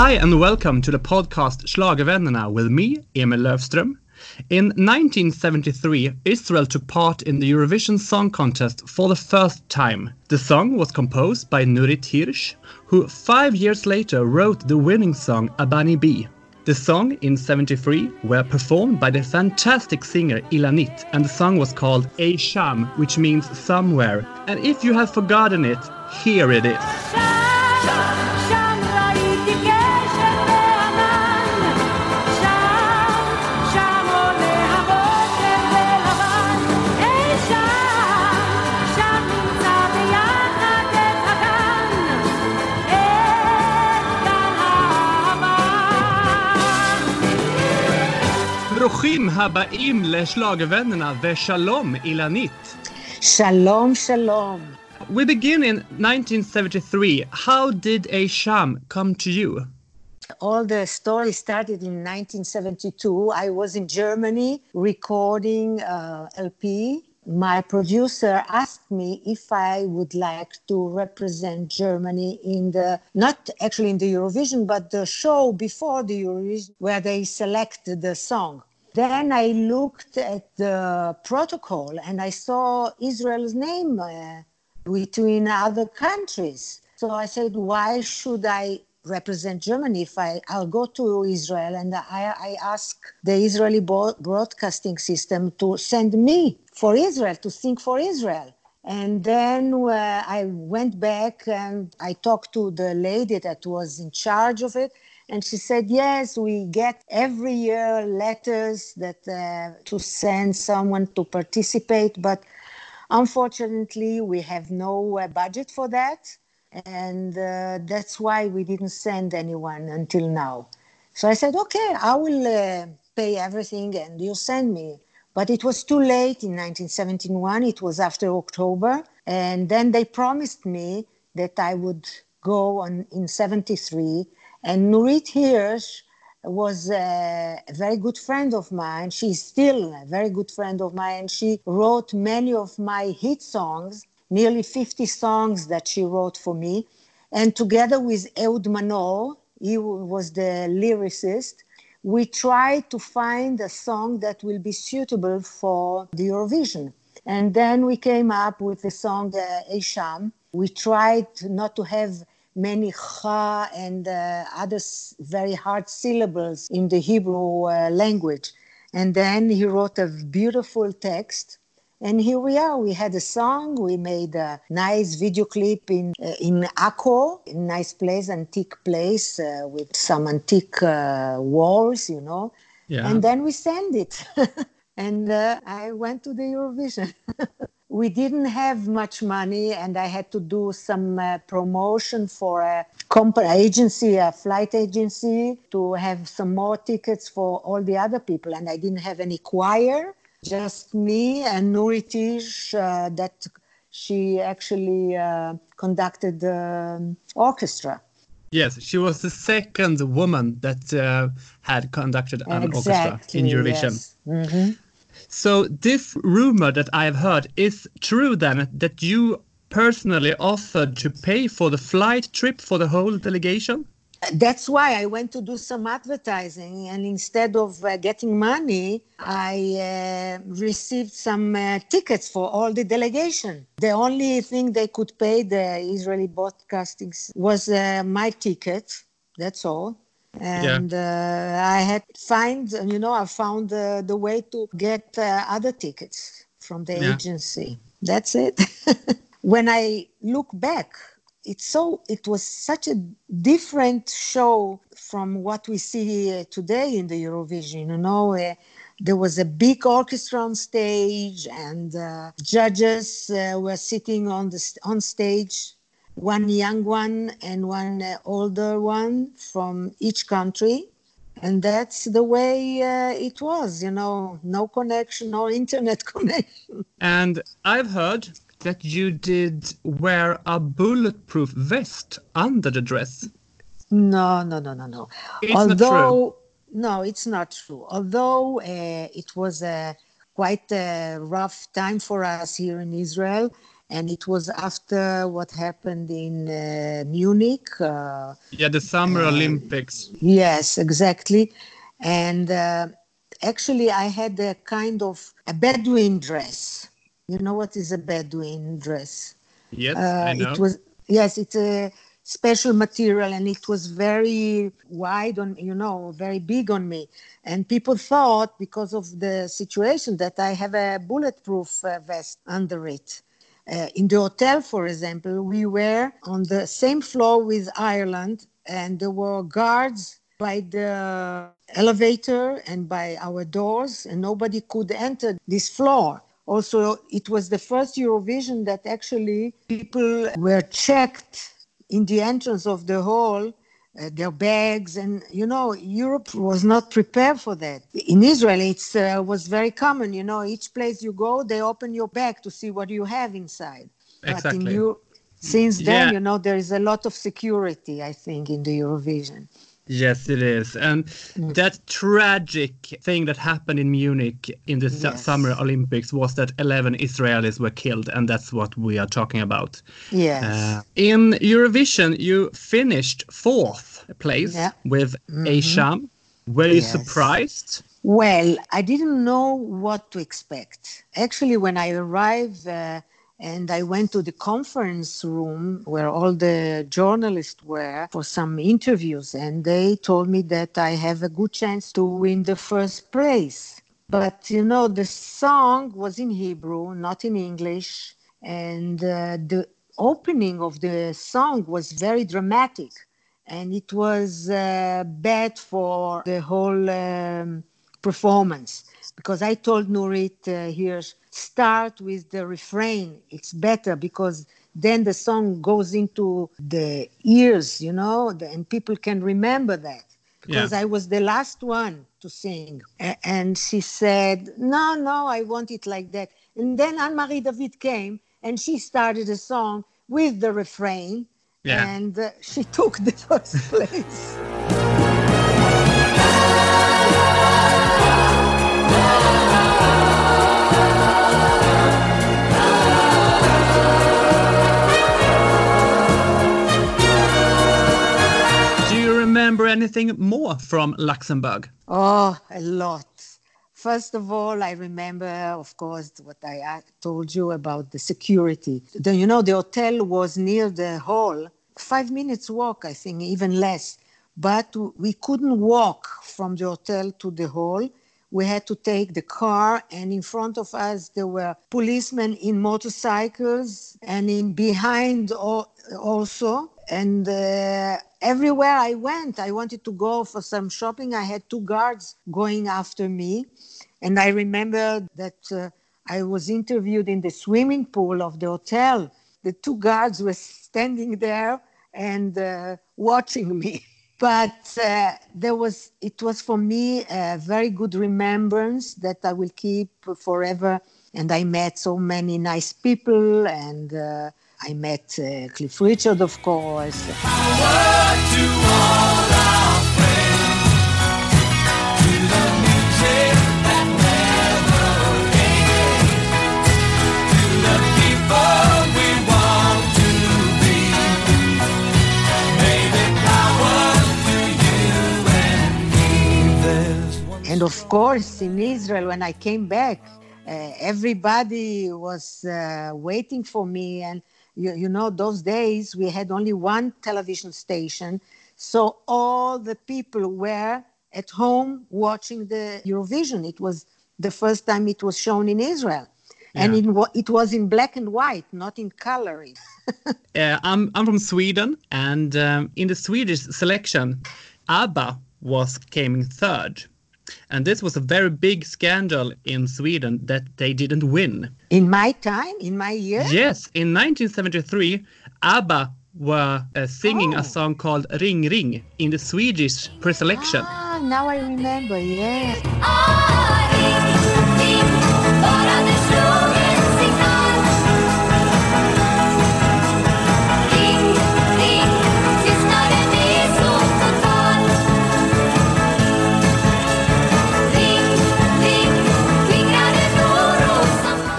Hi and welcome to the podcast Schlagervännerna with me, Emil Löfström. In 1973, Israel took part in the Eurovision Song Contest for the first time. The song was composed by Nurit Hirsch, who five years later wrote the winning song Abani B. The song in 73 were performed by the fantastic singer Ilanit and the song was called A Sham, which means somewhere. And if you have forgotten it, here it is. ברוכים הבאים לשלאגרvännerna ושלום אילנית. Shalom, shalom. We begin in 1973. How did A Sham come to you? All the story started in 1972. I was in Germany recording uh, LP. My producer asked me if I would like to represent Germany in the, not actually in the Eurovision, but the show before the Eurovision where they selected the song. then I looked at the protocol and I saw Israel's name uh, between other countries. So I said, why should I represent Germany if I, I'll go to Israel and I, I ask the Israeli broadcasting system to send me for Israel, to sing for Israel. And then uh, I went back and I talked to the lady that was in charge of it. And she said, yes, we get every year letters that uh, to send someone to participate, but unfortunately, we have no uh, budget for that. And uh, that's why we didn't send anyone until now. So I said, okay, I will uh, pay everything and you send me. But it was too late in 1971. It was after October. And then they promised me that I would go on in 73 and Nurit Hirsch was a very good friend of mine. She's still a very good friend of mine. She wrote many of my hit songs, nearly 50 songs that she wrote for me. And together with Ehud Manor, he was the lyricist, we tried to find a song that will be suitable for the Eurovision. And then we came up with the song uh. We tried not to have many cha and uh, other very hard syllables in the Hebrew uh, language. And then he wrote a beautiful text. And here we are. We had a song. We made a nice video clip in uh, in Akko, a nice place, antique place uh, with some antique uh, walls, you know. Yeah. And then we send it. and uh, I went to the Eurovision. we didn't have much money and i had to do some uh, promotion for a company agency a flight agency to have some more tickets for all the other people and i didn't have any choir just me and Nurit Hirsch uh, that she actually uh, conducted the orchestra Yes, she was the second woman that uh, had conducted an exactly, orchestra in Eurovision. Yes. Mm-hmm. So this rumor that I have heard is true then that you personally offered to pay for the flight trip for the whole delegation? That's why I went to do some advertising, and instead of uh, getting money, I uh, received some uh, tickets for all the delegation. The only thing they could pay the Israeli broadcasting was uh, my ticket. That's all and yeah. uh, I had find you know I found uh, the way to get uh, other tickets from the yeah. agency. That's it. when I look back, it's so it was such a different show from what we see today in the Eurovision. You know. Uh, there was a big orchestra on stage, and uh, judges uh, were sitting on the on stage one young one and one uh, older one from each country. And that's the way uh, it was, you know, no connection, no internet connection. And I've heard that you did wear a bulletproof vest under the dress. No, no, no, no, no. It's Although, no, it's not true. Although uh, it was a quite a rough time for us here in Israel, and it was after what happened in uh, Munich. Uh, yeah, the Summer Olympics. Yes, exactly. And uh, actually, I had a kind of a Bedouin dress. You know what is a Bedouin dress? Yes, I know. It was yes, it's a special material and it was very wide on you know very big on me and people thought because of the situation that i have a bulletproof uh, vest under it uh, in the hotel for example we were on the same floor with ireland and there were guards by the elevator and by our doors and nobody could enter this floor. Also it was the first eurovision that actually people were checked in the entrance of the hall uh, their bags and you know europe was not prepared for that in israel it uh, was very common you know each place you go they open your bag to see what you have inside exactly. but in you since then yeah. you know there is a lot of security i think in the eurovision Yes, it is. And mm. that tragic thing that happened in Munich in the yes. Summer Olympics was that 11 Israelis were killed, and that's what we are talking about. Yes. Uh, in Eurovision, you finished fourth place yeah. with mm-hmm. Esham. Were you yes. surprised? Well, I didn't know what to expect. Actually, when I arrived, uh, and I went to the conference room where all the journalists were for some interviews, and they told me that I have a good chance to win the first place. But you know, the song was in Hebrew, not in English, and uh, the opening of the song was very dramatic, and it was uh, bad for the whole um, performance because I told Nurit uh, here start with the refrain. It's better because then the song goes into the ears, you know, and people can remember that. Because yeah. I was the last one to sing. And she said, No, no, I want it like that. And then Anne Marie David came and she started a song with the refrain. Yeah. And uh, she took the first place. Anything more from Luxembourg? Oh, a lot. First of all, I remember, of course, what I told you about the security. The, you know, the hotel was near the hall, five minutes walk, I think, even less. But we couldn't walk from the hotel to the hall. We had to take the car, and in front of us there were policemen in motorcycles, and in behind also. And uh, everywhere I went, I wanted to go for some shopping. I had two guards going after me. And I remember that uh, I was interviewed in the swimming pool of the hotel. The two guards were standing there and uh, watching me. But uh, there was, it was for me a very good remembrance that I will keep forever. And I met so many nice people and uh, I met uh, Cliff Richard, of course. And of course, in Israel, when I came back, uh, everybody was uh, waiting for me and you, you know, those days we had only one television station. So all the people were at home watching the Eurovision. It was the first time it was shown in Israel. Yeah. And it, it was in black and white, not in coloring. uh, I'm, I'm from Sweden, and um, in the Swedish selection, ABBA was came in third. And this was a very big scandal in Sweden that they didn't win. In my time, in my year? Yes, in 1973, ABBA were uh, singing oh. a song called Ring Ring in the Swedish preselection. Ah, now I remember, yes.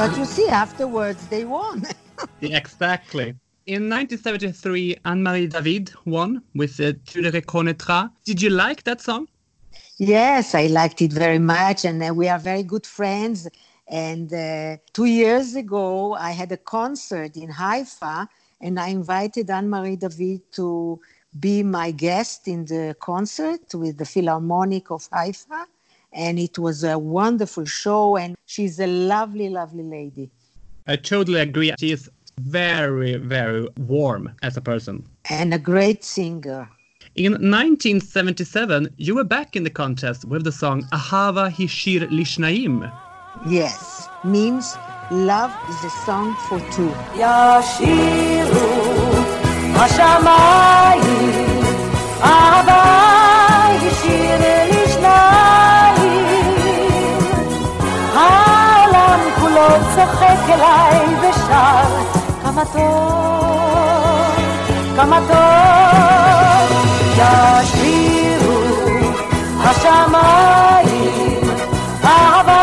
But you see, afterwards they won. exactly. In 1973, Anne-Marie David won with uh, Tu le reconnaîtras. Did you like that song? Yes, I liked it very much, and uh, we are very good friends. And uh, two years ago, I had a concert in Haifa, and I invited Anne Marie David to be my guest in the concert with the Philharmonic of Haifa and it was a wonderful show. And she's a lovely, lovely lady. I totally agree. She is very, very warm as a person. And a great singer. In 1977, you were back in the contest with the song Ahava Hishir Lishnaim. Yes, means love is a song for two. Yashiru, Hashamayim, Ahava אליי ושר כמה טוב, כמה טוב ישירו השמיים אהבה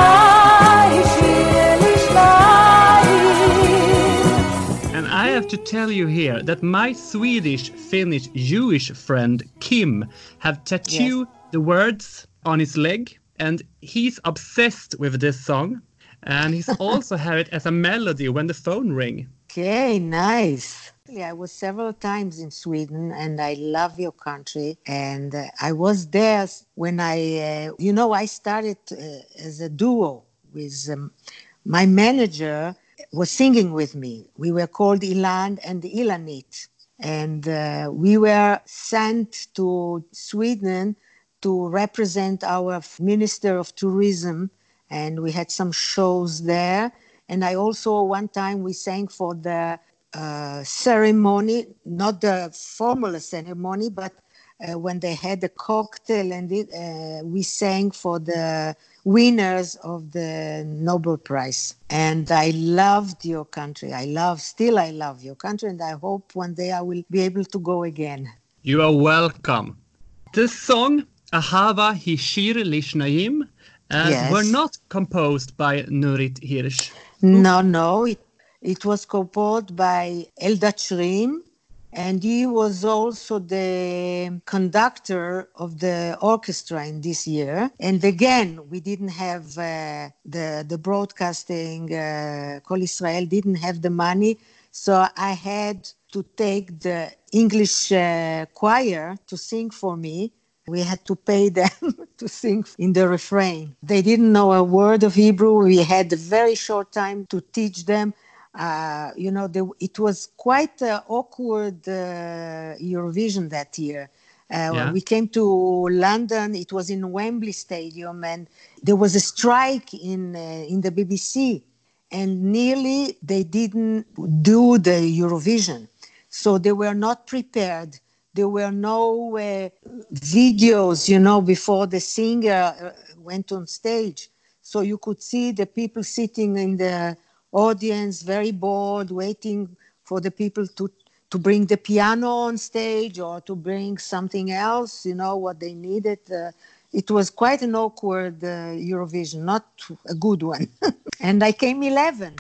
And I have to tell you here that my Swedish, Finnish, Jewish friend Kim have tattooed yes. the words on his leg and he's obsessed with this song and he's also have it as a melody when the phone ring. Okay, nice. I was several times in Sweden and I love your country. And uh, I was there when I, uh, you know, I started uh, as a duo with um, my manager was singing with me. We were called Ilan and Ilanit. And uh, we were sent to Sweden to represent our Minister of Tourism and we had some shows there. And I also one time we sang for the uh, ceremony, not the formal ceremony, but uh, when they had the cocktail and it, uh, we sang for the winners of the Nobel Prize. And I loved your country. I love, still I love your country, and I hope one day I will be able to go again. You are welcome. This song, Ahava Hishir Lishnaim, uh, yes. were not composed by Nurit Hirsch. No, no. It, it was composed by Eldad Shrem, and he was also the conductor of the orchestra in this year. And again, we didn't have uh, the the broadcasting. Uh, Kol Israel didn't have the money, so I had to take the English uh, choir to sing for me we had to pay them to sing in the refrain. They didn't know a word of Hebrew. We had a very short time to teach them. Uh, you know, they, it was quite uh, awkward uh, Eurovision that year. Uh, yeah. We came to London. It was in Wembley Stadium, and there was a strike in uh, in the BBC, and nearly they didn't do the Eurovision, so they were not prepared there were no uh, videos, you know, before the singer uh, went on stage. So you could see the people sitting in the audience, very bored, waiting for the people to, to bring the piano on stage or to bring something else, you know, what they needed. Uh, it was quite an awkward uh, Eurovision, not a good one. and I came 11.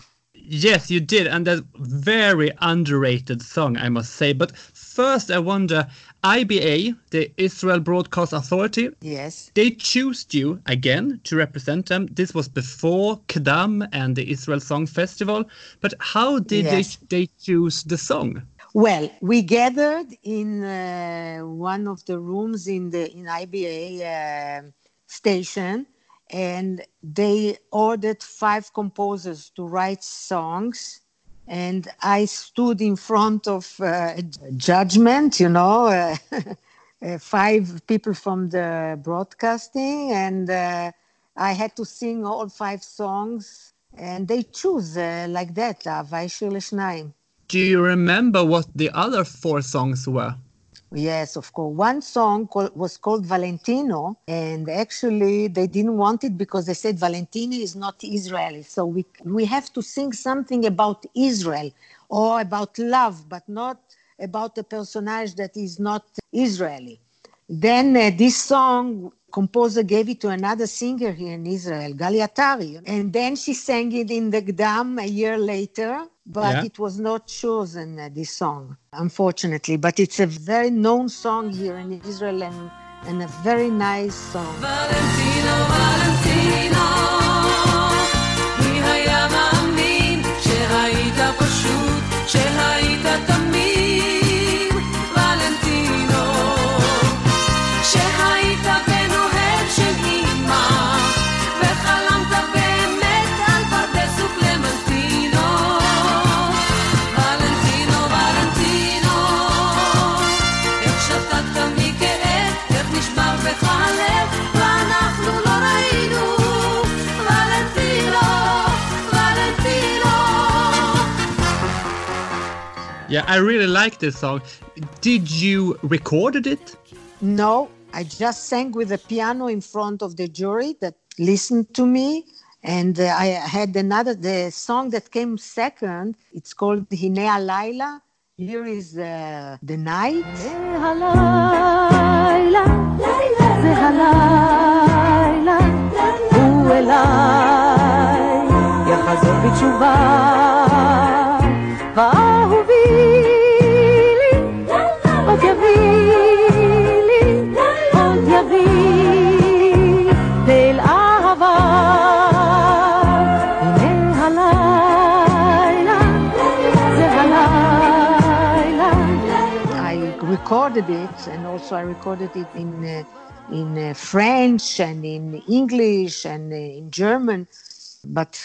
Yes, you did, and a very underrated song, I must say. But first, I wonder, IBA, the Israel Broadcast Authority, yes, they chose you again to represent them. This was before Kdam and the Israel Song Festival. But how did yes. they they choose the song? Well, we gathered in uh, one of the rooms in the in IBA uh, station and they ordered five composers to write songs and i stood in front of uh, judgment you know uh, uh, five people from the broadcasting and uh, i had to sing all five songs and they choose uh, like that do you remember what the other four songs were Yes, of course. One song was called Valentino, and actually they didn't want it because they said Valentino is not Israeli. So we we have to sing something about Israel or about love, but not about a personage that is not Israeli. Then uh, this song composer gave it to another singer here in Israel, Gali Atari, and then she sang it in the Kdam a year later. But yeah. it was not chosen uh, this song, unfortunately. But it's a very known song here in Israel and, and a very nice song. Valentino, Valentino. Yeah, I really like this song. Did you recorded it? No, I just sang with the piano in front of the jury that listened to me. And uh, I had another, the song that came second, it's called Hine Alayla. Here is uh, the night. הלילה, זה הלילה, הוא אליי יחזור בתשובה. Recorded it, and also I recorded it in uh, in uh, French and in English and uh, in German, but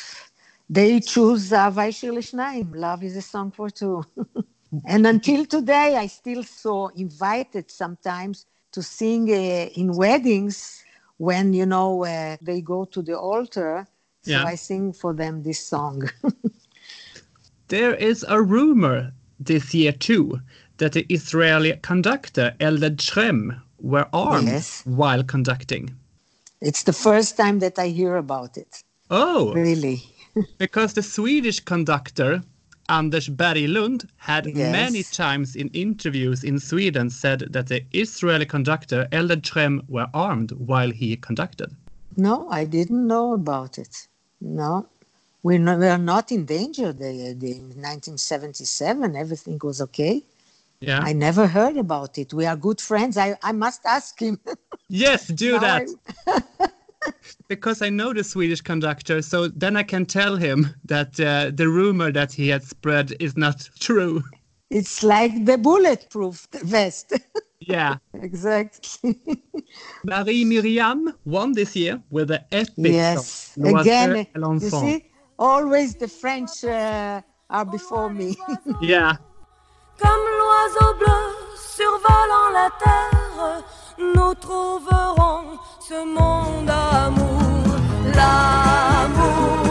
they choose Avai Shir L'Shnayim. Love is a song for two. and until today, I still so invited sometimes to sing uh, in weddings when you know uh, they go to the altar. So Yeah. I sing for them this song. There is a rumor this year too that the Israeli conductor Eldad Shrem were armed Yes. while conducting. it's the first time that I hear about it. Oh, Really. because the Swedish conductor Anders Berglund had Yes. many times in interviews in Sweden said that the Israeli conductor Eldad Shrem were armed while he conducted. No, I didn't know about it. No, we no, we are not in danger. The, the, in 1977, everything was okay. Yeah. I never heard about it. We are good friends. I, I must ask him. yes, do that. I- because I know the Swedish conductor, so then I can tell him that uh, the rumor that he had spread is not true. it's like the bulletproof vest. Yeah. exactly. Marie Myriam won this year with the epic yes. song, L'Oiseau Again, you see, always the French uh, are before me. Yeah. Comme l'oiseau bleu survolant la terre, nous trouverons ce monde d'amour. L'amour,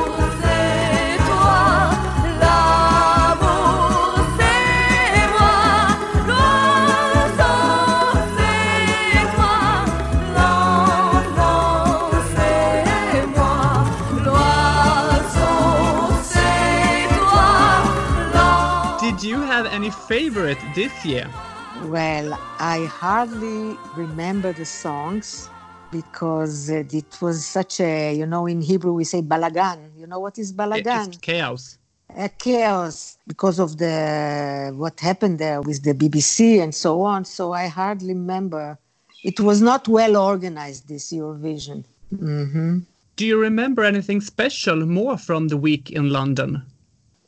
favorite this year? Well, I hardly remember the songs because uh, it was such a, you know, in Hebrew we say balagan. You know what is balagan? It's chaos. a chaos because of the what happened there with the BBC and so on. So I hardly remember. It was not well organized this Eurovision. hmm Do you remember anything special more from the week in London?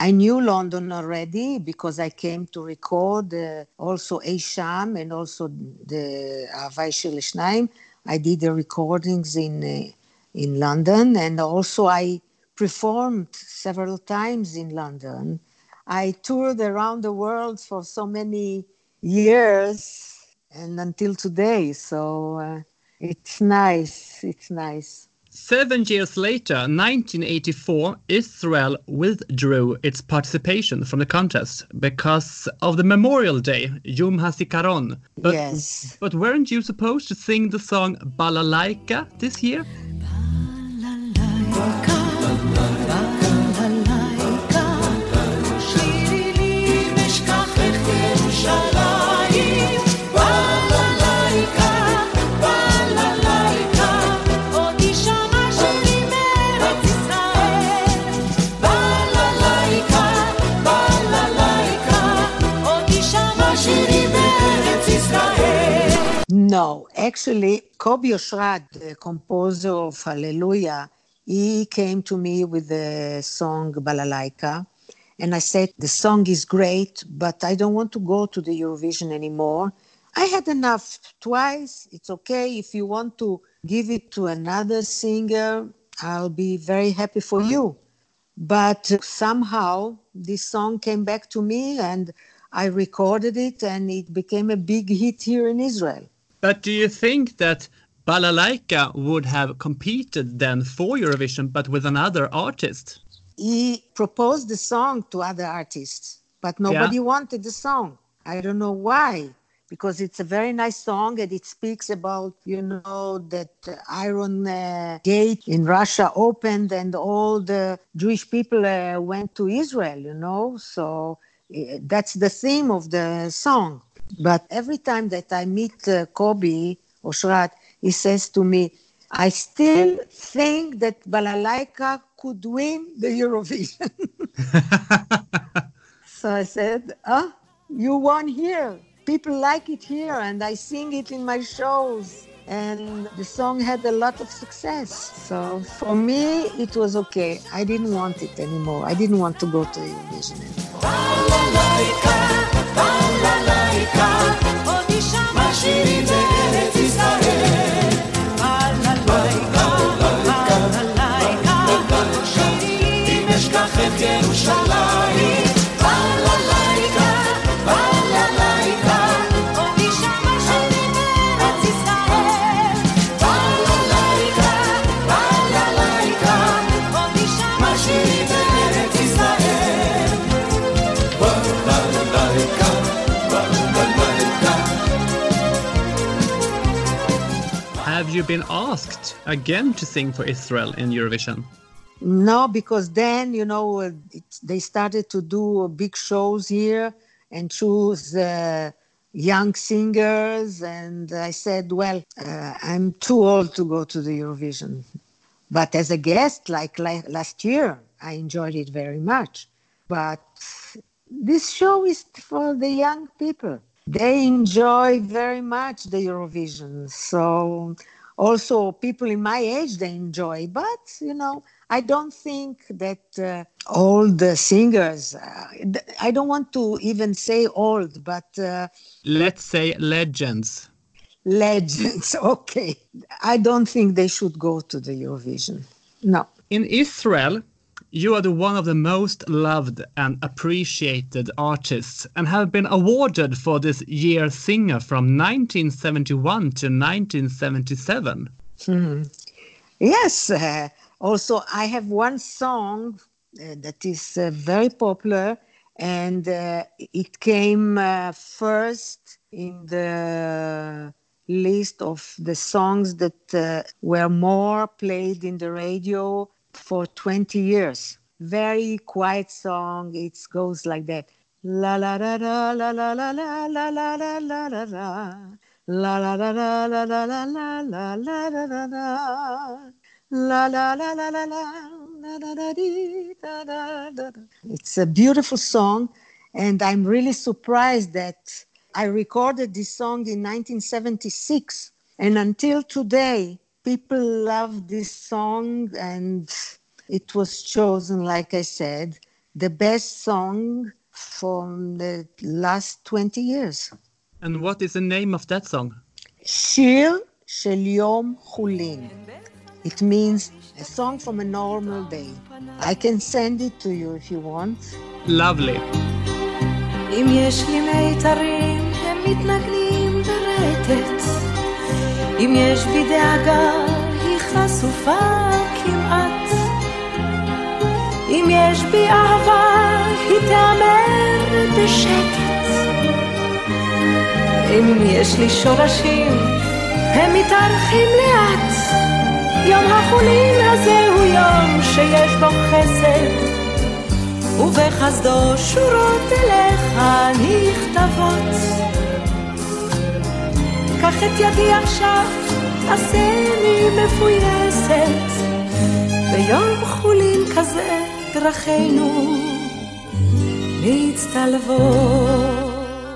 I knew London already because I came to record uh, also Asham and also the Avai Shir. I did the recordings in uh, in London and also I performed several times in London. I toured around the world for so many years and until today. So uh, it's nice. It's nice. Seven years later, 1984, Israel withdrew its participation from the contest because of the Memorial Day, Yom HaZikaron. But, yes. But weren't you supposed to sing the song Balalaika this year? Balalaika. Actually, Kobi Oshrat, the composer of Hallelujah, he came to me with the song Balalaika. And I said, The song is great, but I don't want to go to the Eurovision anymore. I had enough twice. It's okay. If you want to give it to another singer, I'll be very happy for you. But somehow this song came back to me and I recorded it and it became a big hit here in Israel. But do you think that Balalaika would have competed then for Eurovision, but with another artist? He proposed the song to other artists, but nobody wanted the song. I don't know why, because it's a very nice song and it speaks about, you know, that Iron uh, Gate in Russia opened and all the Jewish people uh, went to Israel, you know. So uh, that's the theme of the song. But every time that I meet uh, Kobi Oshrat, he says to me, I still think that Balalaika could win the Eurovision. so I said, huh? You won here. People like it here, and I sing it in my shows. And the song had a lot of success. So for me, it was okay. I didn't want it anymore. I didn't want to go to Eurovision anymore. Shalom. Again to sing for Israel in Eurovision? No, because then, you know, it, they started to do big shows here and choose uh, young singers. And I said, well, uh, I'm too old to go to the Eurovision. But as a guest, like, like last year, I enjoyed it very much. But this show is for the young people. They enjoy very much the Eurovision. So also people in my age, they enjoy. But, you know, I don't think that uh, all the singers uh, i don't want to even say old, but uh, Let's say legends. legends, okay. I don't think they should go to the Eurovision. No. In Israel, you are the one of the most loved and appreciated artists and have been awarded for this year singer from 1971 to 1977. Yes. Uh, also, I have one song uh, that is uh, very popular, and uh, it came uh, first in the list of the songs that uh, were more played in the radio for 20 years. Very quiet song. It goes like that. La la la la la la la la la la la la la la. La la la la la la la la la la la la la. La la la la la la la la la da, da, da, da. It's a beautiful song, and I'm really surprised that I recorded this song in 1976, and until today, people love this song, and it was chosen, like I said, the best song from the last 20 years. And what is the name of that song? שיר של יום חולין. It means a song from a normal day. I can send it to you if you want. Lovely. אם יש לי מיתרים, הם מתנגנים ברטט. אם יש בי דאגה, היא חשופה כמעט. אם יש בי אהבה, היא תיאמר בשקט. אם יש לי שורשים, הם מתארחים לאט. יום החולין הזה הוא יום שיש בו חסד. ובחסדו שורות אליך נכתבות. קח את ידי עכשיו, מפויסת, ביום חולין כזה דרכינו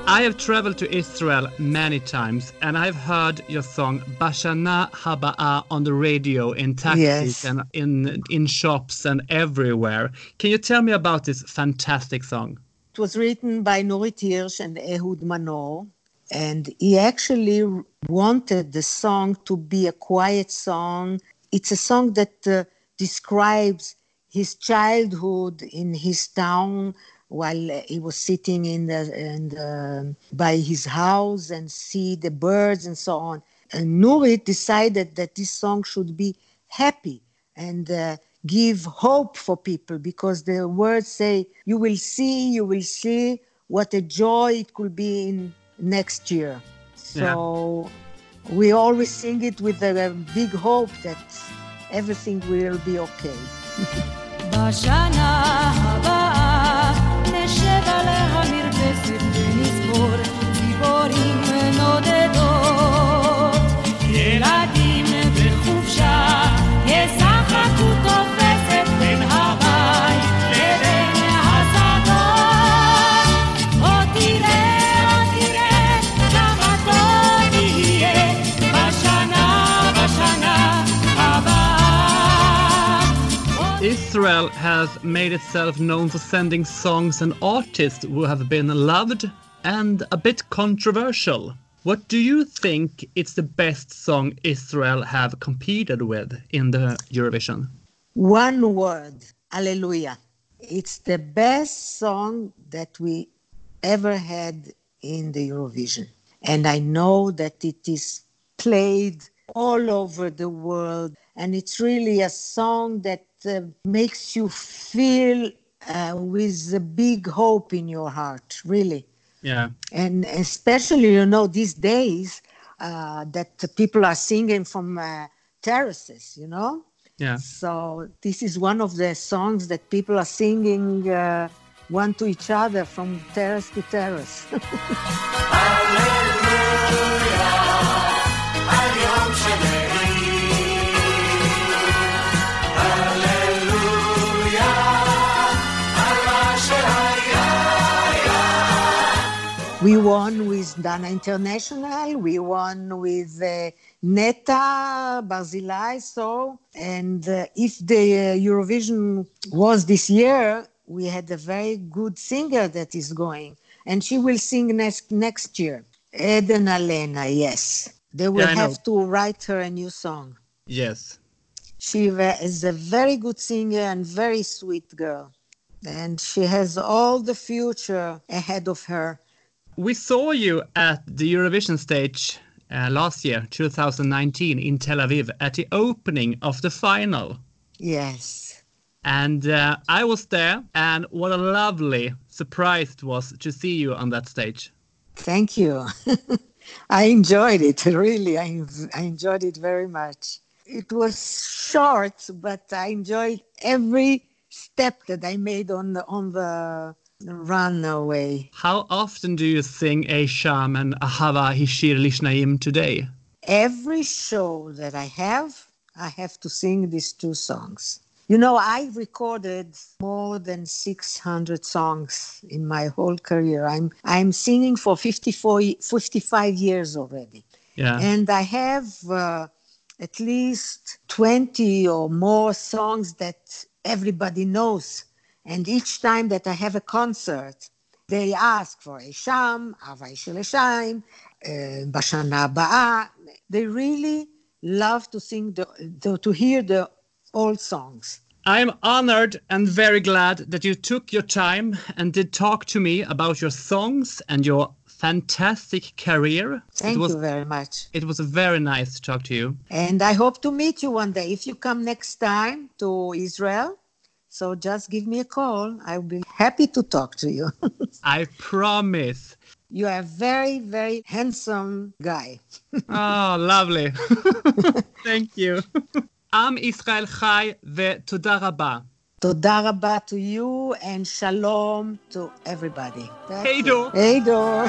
I have traveled to Israel many times and I've heard your song Bashana Haba'a on the radio in taxis yes. and in in shops and everywhere. Can you tell me about this fantastic song? It was written by Nurit Hirsch and Ehud Manor and he actually wanted the song to be a quiet song. It's a song that uh, describes his childhood in his town while he was sitting in the, in the, by his house and see the birds and so on. And Nurit decided that this song should be happy and uh, give hope for people because the words say, You will see, you will see what a joy it could be in next year. So we always sing it with a big hope that everything will be okay. Has made itself known for sending songs and artists who have been loved and a bit controversial. What do you think is the best song Israel have competed with in the Eurovision? One word, Hallelujah. It's the best song that we ever had in the Eurovision. And I know that it is played all over the world. And it's really a song that uh, makes you feel uh, with a big hope in your heart, really. Yeah. And especially, you know, these days uh, that people are singing from uh, terraces, you know? Yeah. So this is one of the songs that people are singing uh, one to each other from terrace to terrace. we won with Dana International. We won with uh, Neta Barzilai. So, and uh, if the uh, Eurovision was this year, we had a very good singer that is going, and she will sing next next year. Eden Alena, yes. They will Yeah, have to write her a new song. Yes. She is a very good singer and very sweet girl. And she has all the future ahead of her. We saw you at the Eurovision stage uh, last year, 2019, in Tel Aviv at the opening of the final. Yes. And uh, I was there, and what a lovely surprise it was to see you on that stage. Thank you. I enjoyed it, really. I, I enjoyed it very much. It was short, but I enjoyed every step that I made on the, on the runaway. How often do you sing A Sham and Ahava Hishir Lishnaim today? Every show that I have, I have to sing these two songs. You know, I recorded more than 600 songs in my whole career. I'm, I'm singing for 54, 55 years already. Yeah. And I have uh, at least 20 or more songs that everybody knows. And each time that I have a concert, they ask for Isham, Avai Shel Eshaim, uh, Bashana Ba'a. They really love to sing, the, the, to hear the old songs. I'm honored and very glad that you took your time and did talk to me about your songs and your fantastic career. Thank it was you very much. it was very nice to talk to you. And I hope to meet you one day. If you come next time to Israel, so just give me a call. I'll be happy to talk to you. I promise. You are a very, very handsome guy. oh, lovely. Thank you. I'm Israel Chai the Tudaraba. Tudaraba to you and shalom to everybody. Hey, do. Hey, Dor.